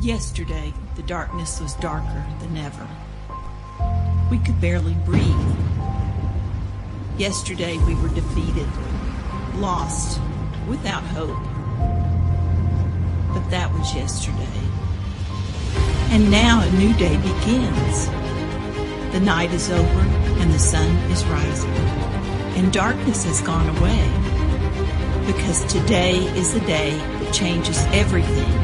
Yesterday, the darkness was darker than ever. We could barely breathe. Yesterday, we were defeated, lost, without hope. But that was yesterday. And now a new day begins. The night is over and the sun is rising. And darkness has gone away. Because today is the day that changes everything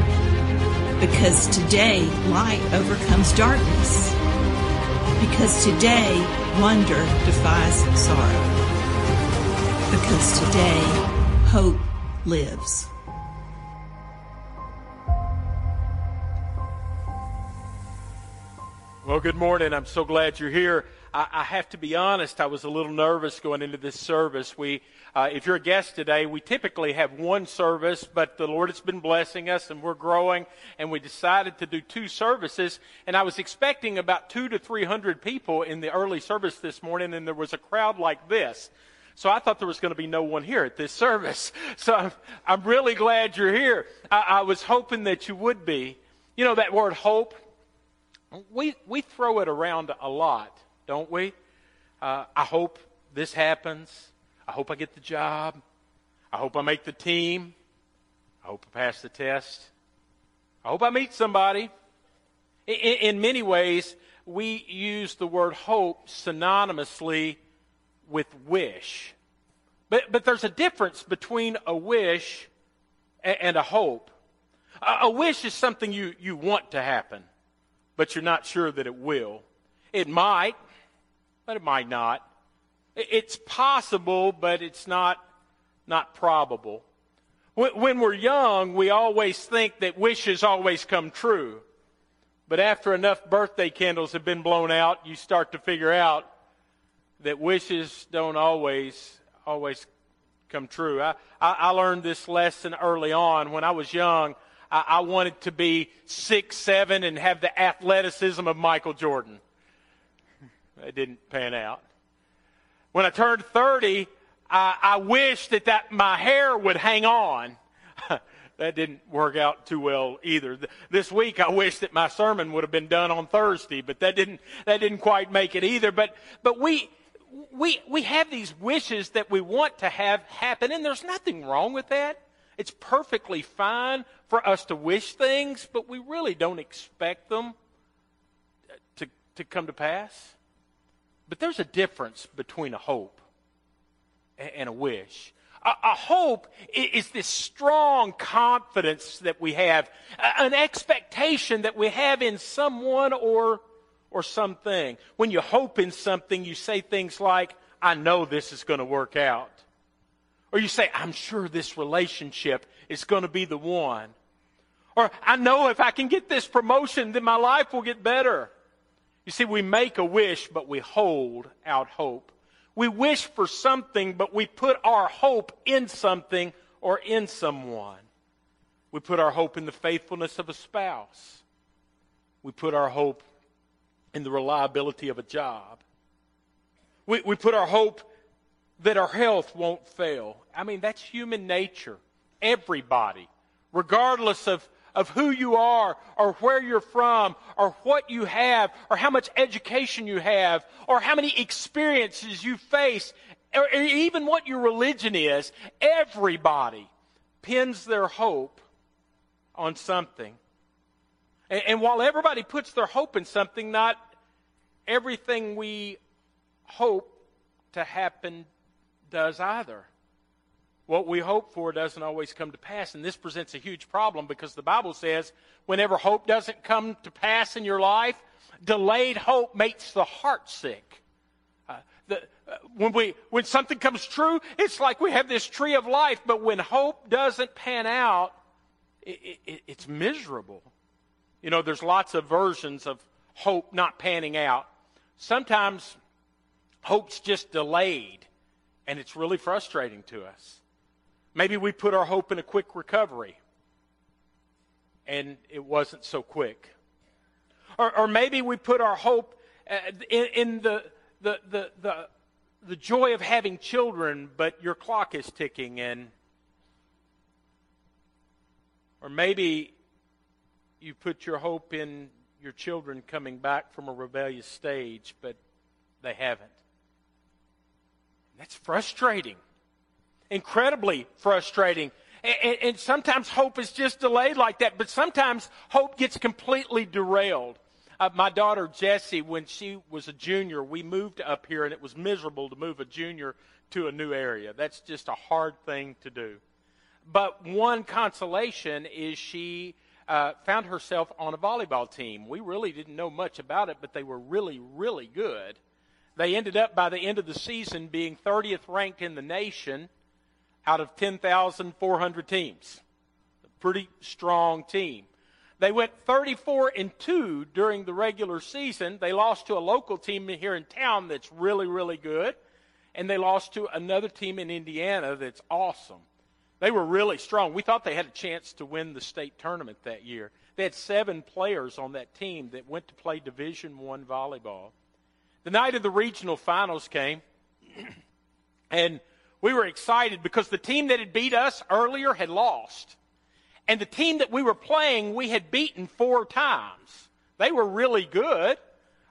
because today light overcomes darkness. Because today wonder defies sorrow. Because today hope lives. Well, good morning. I'm so glad you're here. I, I have to be honest, I was a little nervous going into this service. We, uh, if you're a guest today, we typically have one service, but the Lord has been blessing us and we're growing, and we decided to do two services. And I was expecting about two to three hundred people in the early service this morning, and there was a crowd like this. So I thought there was going to be no one here at this service. So I'm, I'm really glad you're here. I, I was hoping that you would be. You know that word hope? We, we throw it around a lot, don't we? Uh, I hope this happens. I hope I get the job. I hope I make the team. I hope I pass the test. I hope I meet somebody. In, in many ways, we use the word hope synonymously with wish. But, but there's a difference between a wish and, and a hope. A, a wish is something you, you want to happen but you're not sure that it will. It might, but it might not. It's possible, but it's not, not probable. When we're young, we always think that wishes always come true. But after enough birthday candles have been blown out, you start to figure out that wishes don't always, always come true. I, I, I learned this lesson early on. When I was young, I, I wanted to be six, seven, and have the athleticism of Michael Jordan. It didn't pan out. When I turned 30, I, I wished that, that my hair would hang on. that didn't work out too well either. This week I wish that my sermon would have been done on Thursday, but that didn't, that didn't quite make it either. But, but we, we, we have these wishes that we want to have happen, and there's nothing wrong with that. It's perfectly fine for us to wish things, but we really don't expect them to, to come to pass. But there's a difference between a hope and a wish. A, a hope is this strong confidence that we have, an expectation that we have in someone or, or something. When you hope in something, you say things like, I know this is going to work out. Or you say, I'm sure this relationship is going to be the one. Or I know if I can get this promotion, then my life will get better. You see, we make a wish, but we hold out hope. We wish for something, but we put our hope in something or in someone. We put our hope in the faithfulness of a spouse. We put our hope in the reliability of a job. We, we put our hope that our health won't fail. I mean, that's human nature. Everybody, regardless of, of who you are or where you're from or what you have or how much education you have or how many experiences you face or even what your religion is, everybody pins their hope on something. And, and while everybody puts their hope in something, not everything we hope to happen does either. What we hope for doesn't always come to pass, and this presents a huge problem because the Bible says whenever hope doesn't come to pass in your life, delayed hope makes the heart sick. Uh, the, uh, when we when something comes true, it's like we have this tree of life, but when hope doesn't pan out, it, it, it's miserable. You know, there's lots of versions of hope not panning out. Sometimes hope's just delayed and it's really frustrating to us. Maybe we put our hope in a quick recovery, and it wasn't so quick. Or, or maybe we put our hope uh, in, in the, the, the, the, the joy of having children, but your clock is ticking, and or maybe you put your hope in your children coming back from a rebellious stage, but they haven't. That's frustrating. Incredibly frustrating. And, and, sometimes hope is just delayed like that, but sometimes hope gets completely derailed. Uh, my daughter Jessie, when she was a junior, we moved up here, and it was miserable to move a junior to a new area. That's just a hard thing to do. But one consolation is she uh, found herself on a volleyball team. We really didn't know much about it, but they were really, really good. They ended up by the end of the season being 30th ranked in the nation out of 10,400 teams. A pretty strong team. They went 34 and 2 during the regular season. They lost to a local team here in town that's really, really good. And they lost to another team in Indiana that's awesome. They were really strong. We thought they had a chance to win the state tournament that year. They had seven players on that team that went to play Division One volleyball. The night of the regional finals came, and we were excited because the team that had beat us earlier had lost. And the team that we were playing, we had beaten four times. They were really good.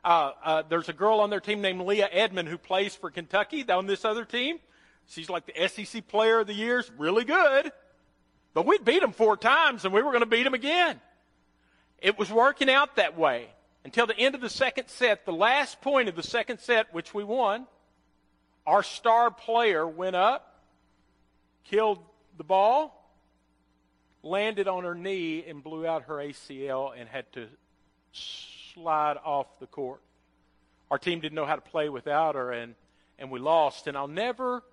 Uh, uh, there's a girl on their team named Leah Edmond who plays for Kentucky on this other team. She's like the SEC player of the year, really good. But we'd beat them four times and we were going to beat them again. It was working out that way until the end of the second set, the last point of the second set, which we won. Our star player went up, killed the ball, landed on her knee, and blew out her ACL and had to slide off the court. Our team didn't know how to play without her, and, and we lost. And I'll never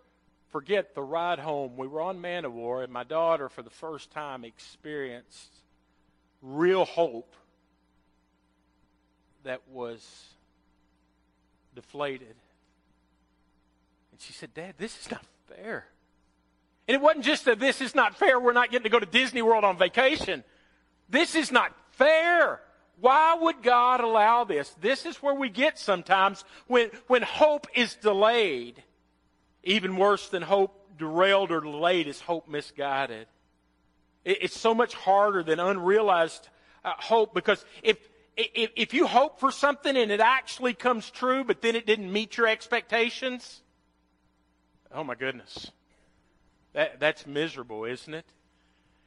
forget the ride home. We were on Man War, and my daughter, for the first time, experienced real hope that was deflated. She said, Dad, this is not fair. And it wasn't just that this is not fair, we're not getting to go to Disney World on vacation. This is not fair. Why would God allow this? This is where we get sometimes when, when hope is delayed. Even worse than hope derailed or delayed is hope misguided. it's so much harder than unrealized uh, hope because if, if, if you hope for something and it actually comes true, but then it didn't meet your expectations, oh my goodness. That, that's miserable, isn't it?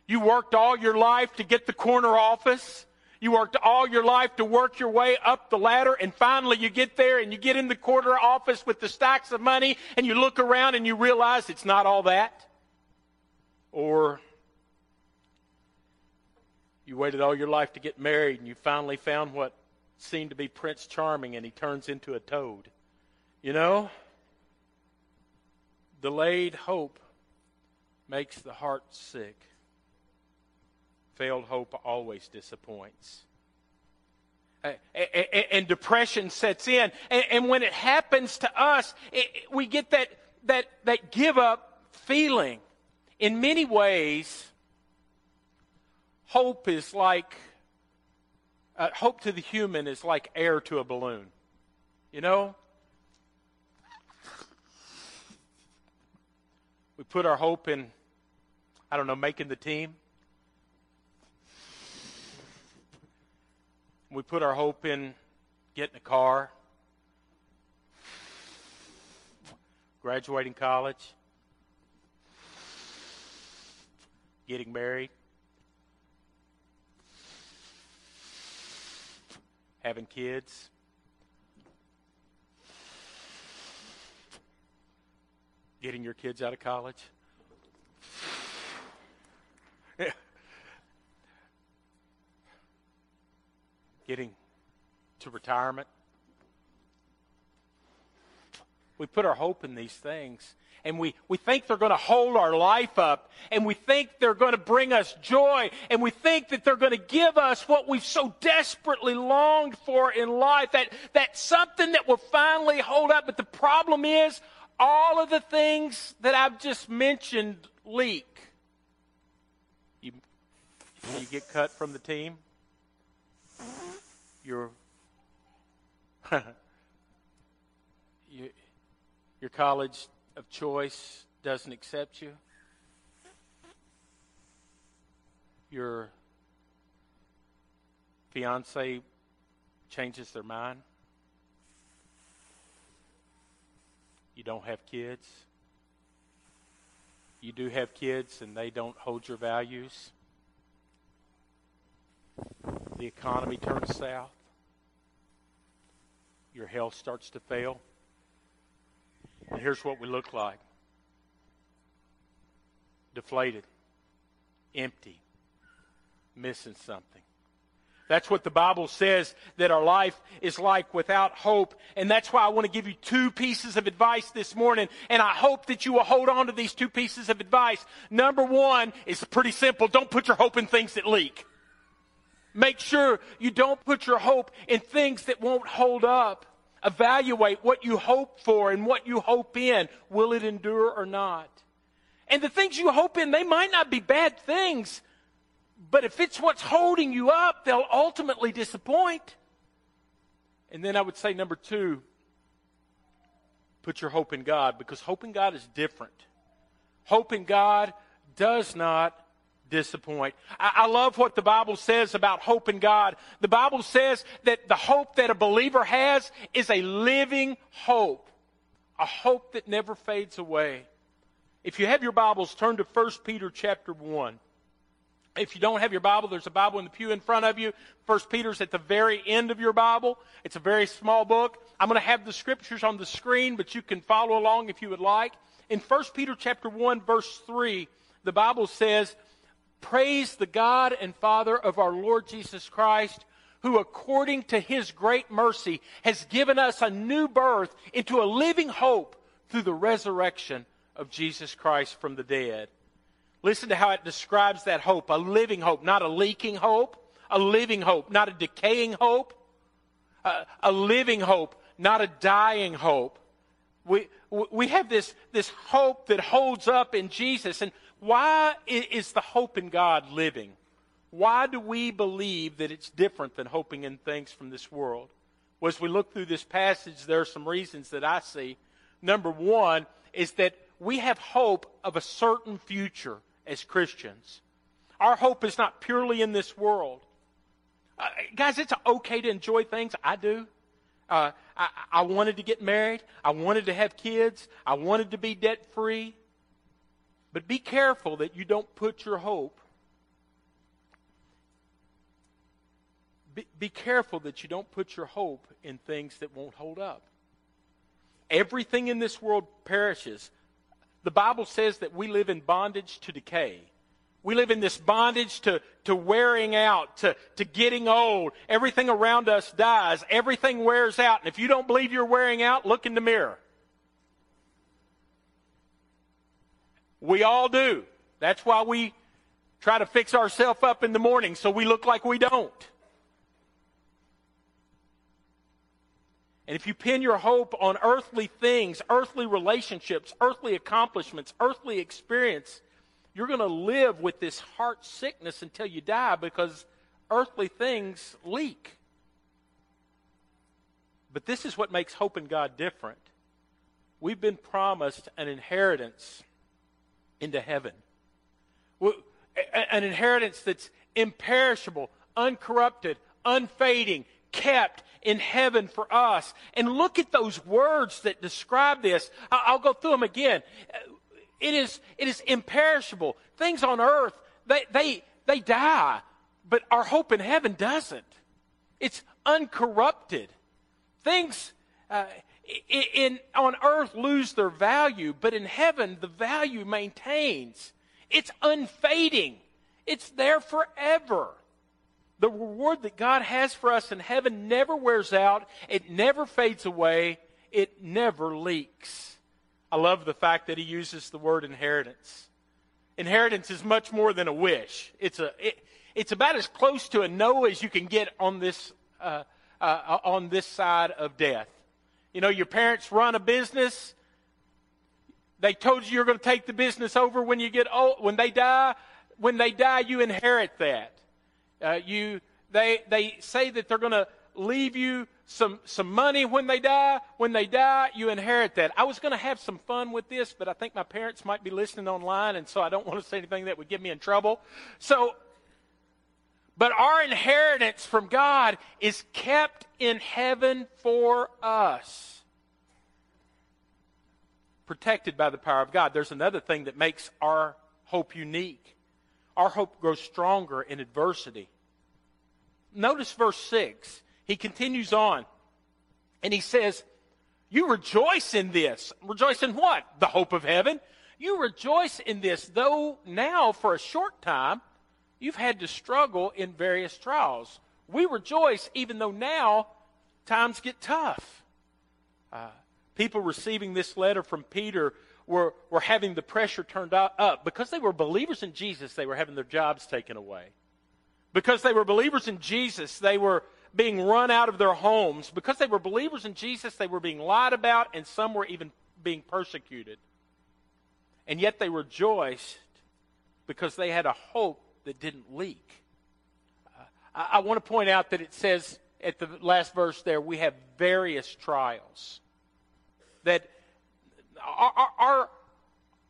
You worked all your life to get the corner office you worked all your life to work your way up the ladder, and finally you get there and you get in the corner office with the stacks of money, and you look around and you realize it's not all that. Or you waited all your life to get married, and you finally found what seemed to be Prince Charming, and he turns into a toad. You know? Delayed hope makes the heart sick failed hope always disappoints. And depression sets in. And when it happens to us, we get that, that, that give up feeling. In many ways, hope is like, uh, hope to the human is like air to a balloon. You know? We put our hope in, I don't know, making the team. We put our hope in getting a car, graduating college, getting married, having kids. Getting your kids out of college. getting to retirement. We put our hope in these things and we, we think they're going to hold our life up and we think they're going to bring us joy and we think that they're going to give us what we've so desperately longed for in life that, that something that will finally hold up but the problem is all of the things that i've just mentioned leak you, you get cut from the team your you, your college of choice doesn't accept you. Your fiance changes their mind. You don't have kids. You do have kids and they don't hold your values. The economy turns south. Your health starts to fail. And here's what we look like deflated, empty, missing something. That's what the Bible says that our life is like without hope. And that's why I want to give you two pieces of advice this morning. And I hope that you will hold on to these two pieces of advice. Number one is pretty simple. Don't put your hope in things that leak. Make sure you don't put your hope in things that won't hold up. Evaluate what you hope for and what you hope in. Will it endure or not? And the things you hope in, they might not be bad things, but if it's what's holding you up, they'll ultimately disappoint. And then I would say, number two, put your hope in God because hope in God is different. Hope in God does not disappoint. I, I, love what the Bible says about hope in God. The Bible says that the hope that a believer has is a living hope, a hope that never fades away. If you have your Bibles, turn to 1 Peter chapter 1. If you don't have your Bible, there's a Bible in the pew in front of you. First Peter's at the very end of your Bible. It's a very small book. I'm going to have the scriptures on the screen, but you can follow along if you would like. In 1 Peter chapter 1 verse 3, the Bible says, Praise the God and Father of our Lord Jesus Christ, who according to his great mercy has given us a new birth into a living hope through the resurrection of Jesus Christ from the dead. Listen to how it describes that hope a living hope, not a leaking hope, a living hope, not a decaying hope, a, a living hope, not a dying hope. We, we have this, this hope that holds up in Jesus. And why is the hope in God living? Why do we believe that it's different than hoping in things from this world? Well, as we look through this passage, there are some reasons that I see. Number one is that we have hope of a certain future as Christians. Our hope is not purely in this world. Uh, guys, it's okay to enjoy things. I do. Uh, I, I wanted to get married. I wanted to have kids. I wanted to be debt free. But be careful that you don't put your hope. Be, be careful that you don't put your hope in things that won't hold up. Everything in this world perishes. The Bible says that we live in bondage to decay. We live in this bondage to, to wearing out, to, to getting old. Everything around us dies. Everything wears out. And if you don't believe you're wearing out, look in the mirror. We all do. That's why we try to fix ourselves up in the morning so we look like we don't. And if you pin your hope on earthly things, earthly relationships, earthly accomplishments, earthly experience, you're going to live with this heart sickness until you die because earthly things leak. But this is what makes hope in God different. We've been promised an inheritance into heaven. An inheritance that's imperishable, uncorrupted, unfading, kept in heaven for us. And look at those words that describe this. I'll go through them again. It is, it is imperishable. Things on earth, they, they, they die, but our hope in heaven doesn't. It's uncorrupted. Things uh, in, on earth lose their value, but in heaven, the value maintains. It's unfading. It's there forever. The reward that God has for us in heaven never wears out, it never fades away, it never leaks. I love the fact that he uses the word inheritance. Inheritance is much more than a wish. It's a it, it's about as close to a no as you can get on this uh, uh, on this side of death. You know, your parents run a business. They told you you're going to take the business over when you get old. When they die, when they die, you inherit that. Uh, you, they, they say that they're going to leave you some, some money when they die. When they die, you inherit that. I was going to have some fun with this, but I think my parents might be listening online, and so I don't want to say anything that would get me in trouble. So, But our inheritance from God is kept in heaven for us. Protected by the power of God. There's another thing that makes our hope unique. Our hope grows stronger in adversity. Notice verse 6. He continues on and he says, You rejoice in this. Rejoice in what? The hope of heaven. You rejoice in this, though now for a short time you've had to struggle in various trials. We rejoice even though now times get tough. Uh, people receiving this letter from Peter were, were having the pressure turned up because they were believers in Jesus, they were having their jobs taken away. Because they were believers in Jesus, they were being run out of their homes. Because they were believers in Jesus, they were being lied about, and some were even being persecuted. And yet they rejoiced because they had a hope that didn't leak. Uh, I, I want to point out that it says at the last verse there, we have various trials. That our, our,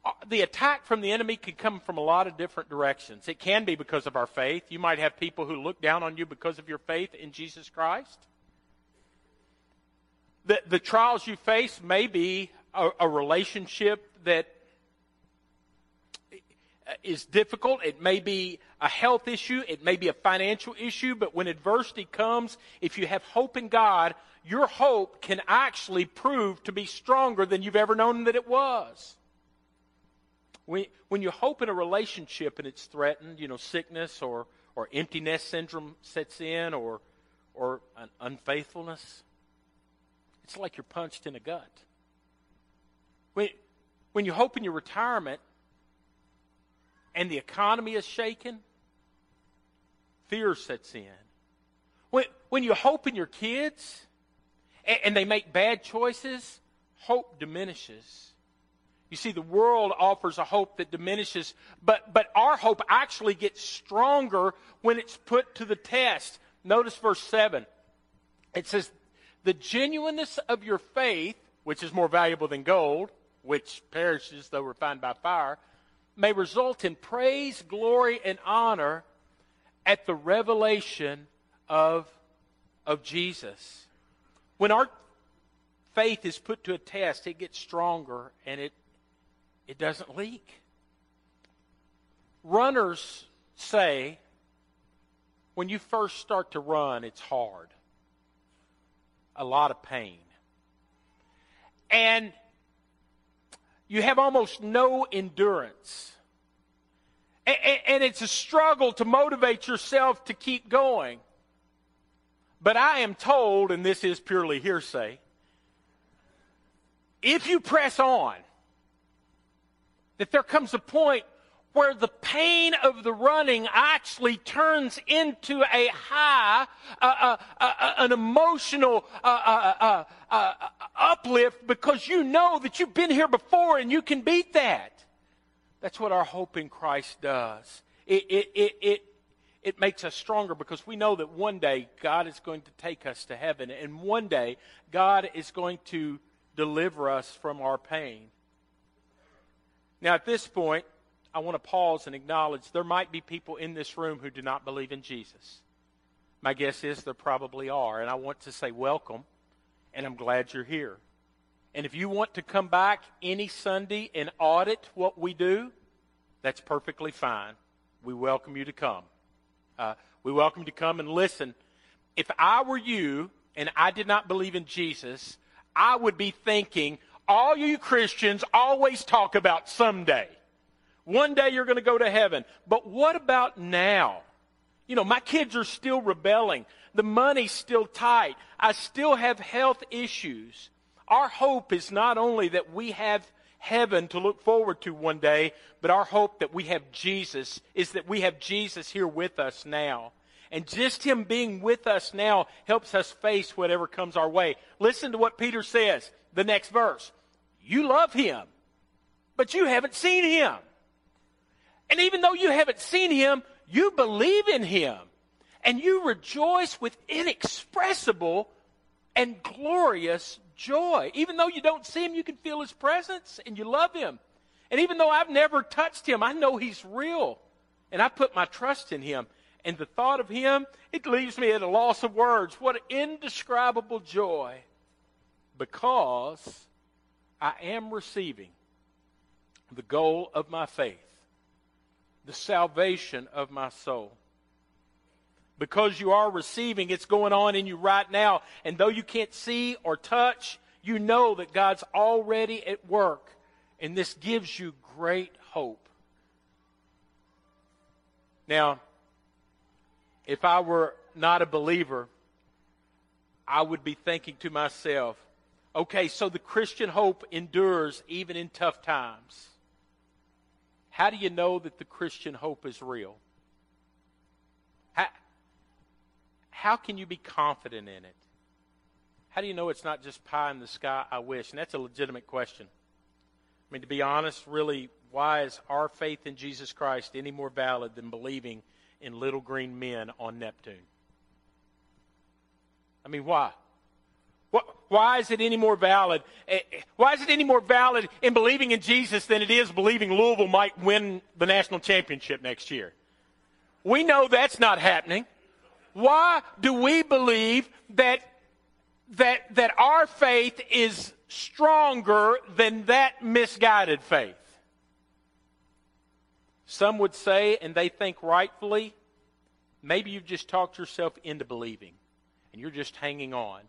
Uh, the attack from the enemy can come from a lot of different directions. It can be because of our faith. You might have people who look down on you because of your faith in Jesus Christ. The, the trials you face may be a, a relationship that is difficult. It may be a health issue. It may be a financial issue. But when adversity comes, if you have hope in God, your hope can actually prove to be stronger than you've ever known that it was. When, when you hope in a relationship and it's threatened, you know, sickness or, or emptiness syndrome sets in or, or an unfaithfulness, it's like you're punched in the gut. When, when you hope in your retirement and the economy is shaken, fear sets in. When, when you hope in your kids and, and they make bad choices, hope diminishes. You see, the world offers a hope that diminishes, but, but our hope actually gets stronger when it's put to the test. Notice verse 7. It says, The genuineness of your faith, which is more valuable than gold, which perishes though refined by fire, may result in praise, glory, and honor at the revelation of, of Jesus. When our faith is put to a test, it gets stronger and it, it doesn't leak. Runners say when you first start to run, it's hard, a lot of pain. And you have almost no endurance. And it's a struggle to motivate yourself to keep going. But I am told, and this is purely hearsay, if you press on, that there comes a point where the pain of the running actually turns into a high, uh, uh, uh, an emotional uplift because you know that you've been here before and you can beat that. That's what our hope in Christ does. It, it, it, it, it makes us stronger because we know that one day God is going to take us to heaven and one day God is going to deliver us from our pain. Now, at this point, I want to pause and acknowledge there might be people in this room who do not believe in Jesus. My guess is there probably are, and I want to say welcome, and I'm glad you're here. And if you want to come back any Sunday and audit what we do, that's perfectly fine. We welcome you to come. Uh, we welcome you to come and listen. If I were you and I did not believe in Jesus, I would be thinking, all you Christians always talk about someday. One day you're going to go to heaven. But what about now? You know, my kids are still rebelling. The money's still tight. I still have health issues. Our hope is not only that we have heaven to look forward to one day, but our hope that we have Jesus is that we have Jesus here with us now. And just Him being with us now helps us face whatever comes our way. Listen to what Peter says, the next verse. You love Him, but you haven't seen Him. And even though you haven't seen him, you believe in him. And you rejoice with inexpressible and glorious joy. Even though you don't see him, you can feel his presence and you love him. And even though I've never touched him, I know he's real. And I put my trust in him. and the thought of him, it leaves me at a loss of words. What indescribable joy because I am receiving the goal of my faith, the salvation of my soul. Because you are receiving, it's going on in you right now. And though you can't see or touch, you know that God's already at work. And this gives you great hope. Now, if I were not a believer, I would be thinking to myself, okay, so the Christian hope endures even in tough times. How do you know that the Christian hope is real? How, how can you be confident in it? How do you know it's not just pie in the sky? I wish. And that's a legitimate question. I mean, to be honest, really, why is our faith in Jesus Christ any more valid than believing in little green men on Neptune? I mean, why? Why is it any more valid? Eh, eh, why is it any more valid in believing in Jesus than it is believing Louisville might win the national championship next year? We know that's not happening. Why do we believe that that that our faith is stronger than that misguided faith? Some would say, and they think rightfully, maybe you've just talked yourself into believing and you're just hanging on.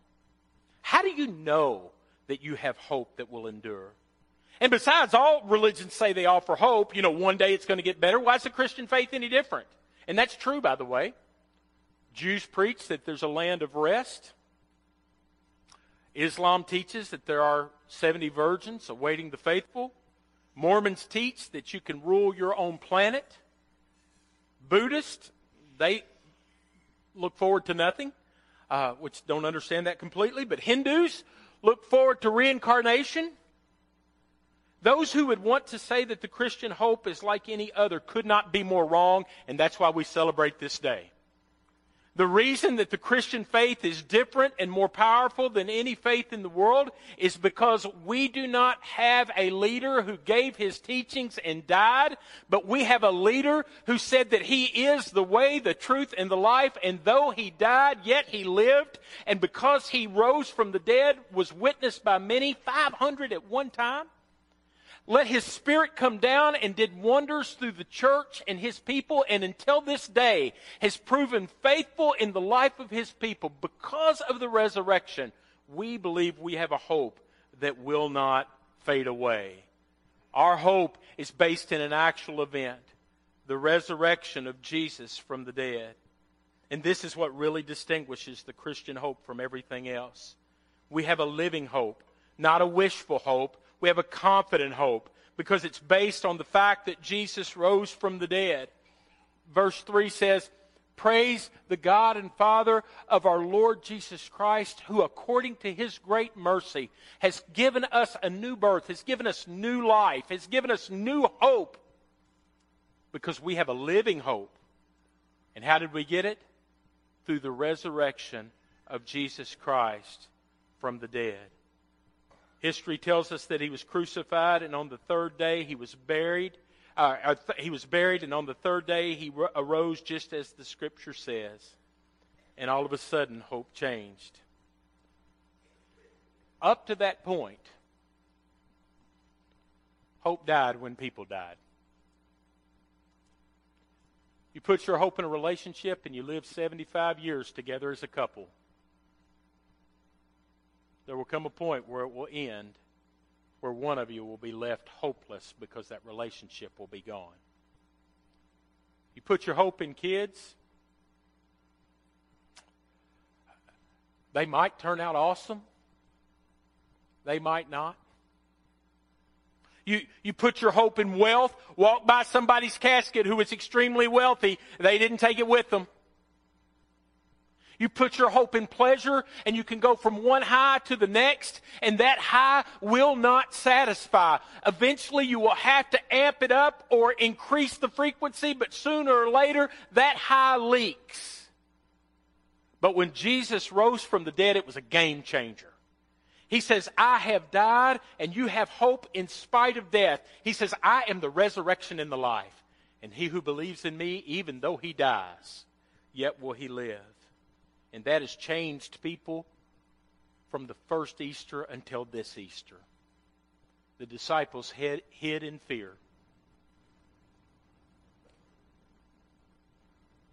How do you know that you have hope that will endure? And besides, all religions say they offer hope. You know, one day it's going to get better. Why is the Christian faith any different? And that's true, by the way. Jews preach that there's a land of rest. Islam teaches that there are 70 virgins awaiting the faithful. Mormons teach that you can rule your own planet. Buddhists, they look forward to nothing uh, which don't understand that completely, but Hindus look forward to reincarnation. Those who would want to say that the Christian hope is like any other could not be more wrong, and that's why we celebrate this day. The reason that the Christian faith is different and more powerful than any faith in the world is because we do not have a leader who gave his teachings and died, but we have a leader who said that he is the way, the truth, and the life, and though he died, yet he lived, and because he rose from the dead, was witnessed by many, 500 at one time, let his spirit come down and did wonders through the church and his people, and until this day has proven faithful in the life of his people. Because of the resurrection, we believe we have a hope that will not fade away. Our hope is based in an actual event the resurrection of Jesus from the dead. And this is what really distinguishes the Christian hope from everything else. We have a living hope, not a wishful hope we have a confident hope because it's based on the fact that Jesus rose from the dead. Verse 3 says, Praise the God and Father of our Lord Jesus Christ, who according to his great mercy has given us a new birth, has given us new life, has given us new hope because we have a living hope. And how did we get it? Through the resurrection of Jesus Christ from the dead. History tells us that he was crucified, and on the third day he was buried. Uh, uh he was buried, and on the third day he arose just as the Scripture says. And all of a sudden, hope changed. Up to that point, hope died when people died. You put your hope in a relationship and you live 75 years together as a couple there will come a point where it will end where one of you will be left hopeless because that relationship will be gone. You put your hope in kids, they might turn out awesome, they might not. You, you put your hope in wealth, walk by somebody's casket who was extremely wealthy, they didn't take it with them. You put your hope in pleasure and you can go from one high to the next and that high will not satisfy. Eventually you will have to amp it up or increase the frequency, but sooner or later that high leaks. But when Jesus rose from the dead, it was a game changer. He says, I have died and you have hope in spite of death. He says, I am the resurrection and the life. And he who believes in me, even though he dies, yet will he live. And that has changed people from the first Easter until this Easter. The disciples hid, hid in fear.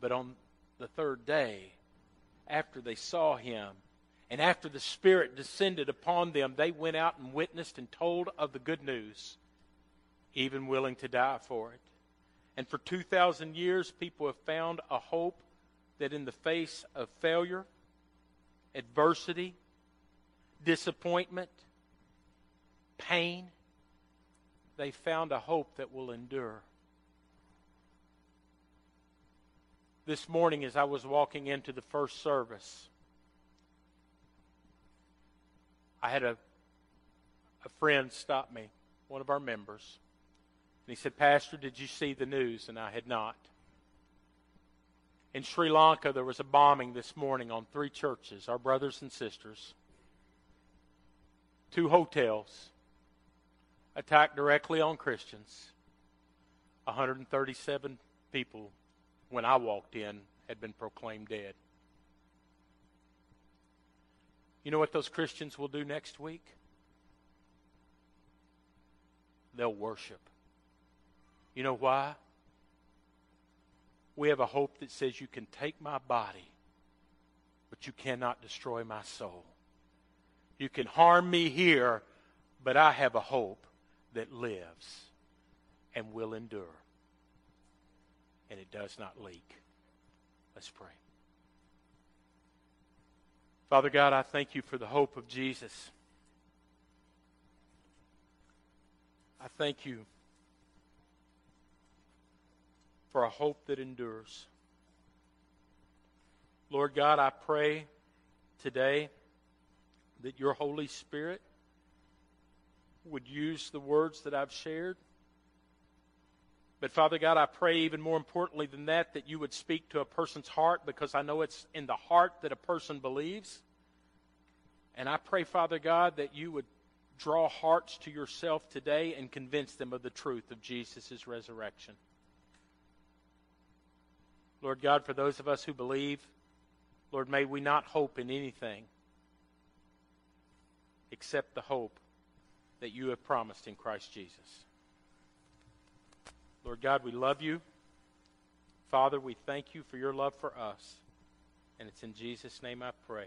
But on the third day, after they saw him, and after the Spirit descended upon them, they went out and witnessed and told of the good news, even willing to die for it. And for 2,000 years, people have found a hope that in the face of failure, adversity, disappointment, pain, they found a hope that will endure. This morning, as I was walking into the first service, I had a, a friend stop me, one of our members. And he said, Pastor, did you see the news? And I had not. In Sri Lanka, there was a bombing this morning on three churches, our brothers and sisters. Two hotels attacked directly on Christians. 137 people, when I walked in, had been proclaimed dead. You know what those Christians will do next week? They'll worship. You know why? We have a hope that says you can take my body, but you cannot destroy my soul. You can harm me here, but I have a hope that lives and will endure. And it does not leak. Let's pray. Father God, I thank you for the hope of Jesus. I thank you for a hope that endures. Lord God, I pray today that your Holy Spirit would use the words that I've shared. But Father God, I pray even more importantly than that, that you would speak to a person's heart because I know it's in the heart that a person believes. And I pray, Father God, that you would draw hearts to yourself today and convince them of the truth of Jesus' resurrection. Lord God, for those of us who believe, Lord, may we not hope in anything except the hope that you have promised in Christ Jesus. Lord God, we love you. Father, we thank you for your love for us. And it's in Jesus' name I pray.